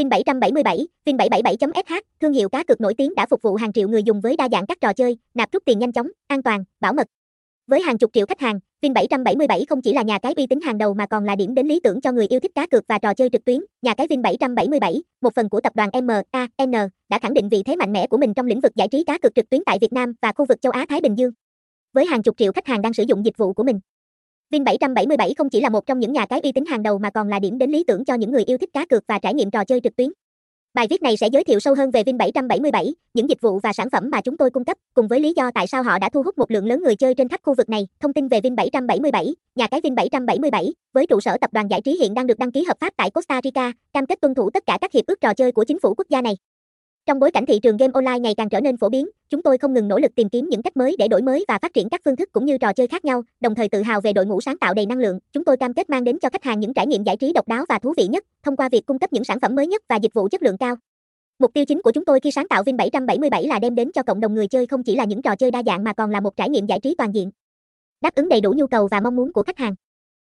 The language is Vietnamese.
Vin 777, Vin 777.sh, thương hiệu cá cược nổi tiếng đã phục vụ hàng triệu người dùng với đa dạng các trò chơi, nạp rút tiền nhanh chóng, an toàn, bảo mật. Với hàng chục triệu khách hàng, Vin 777 không chỉ là nhà cái uy tín hàng đầu mà còn là điểm đến lý tưởng cho người yêu thích cá cược và trò chơi trực tuyến. Nhà cái Vin 777, một phần của tập đoàn MAN, đã khẳng định vị thế mạnh mẽ của mình trong lĩnh vực giải trí cá cược trực tuyến tại Việt Nam và khu vực châu Á Thái Bình Dương. Với hàng chục triệu khách hàng đang sử dụng dịch vụ của mình, Vin 777 không chỉ là một trong những nhà cái uy tín hàng đầu mà còn là điểm đến lý tưởng cho những người yêu thích cá cược và trải nghiệm trò chơi trực tuyến. Bài viết này sẽ giới thiệu sâu hơn về Vin 777, những dịch vụ và sản phẩm mà chúng tôi cung cấp, cùng với lý do tại sao họ đã thu hút một lượng lớn người chơi trên khắp khu vực này. Thông tin về Vin 777, nhà cái Vin 777, với trụ sở tập đoàn giải trí hiện đang được đăng ký hợp pháp tại Costa Rica, cam kết tuân thủ tất cả các hiệp ước trò chơi của chính phủ quốc gia này. Trong bối cảnh thị trường game online ngày càng trở nên phổ biến, chúng tôi không ngừng nỗ lực tìm kiếm những cách mới để đổi mới và phát triển các phương thức cũng như trò chơi khác nhau, đồng thời tự hào về đội ngũ sáng tạo đầy năng lượng. Chúng tôi cam kết mang đến cho khách hàng những trải nghiệm giải trí độc đáo và thú vị nhất thông qua việc cung cấp những sản phẩm mới nhất và dịch vụ chất lượng cao. Mục tiêu chính của chúng tôi khi sáng tạo Vin 777 là đem đến cho cộng đồng người chơi không chỉ là những trò chơi đa dạng mà còn là một trải nghiệm giải trí toàn diện. Đáp ứng đầy đủ nhu cầu và mong muốn của khách hàng.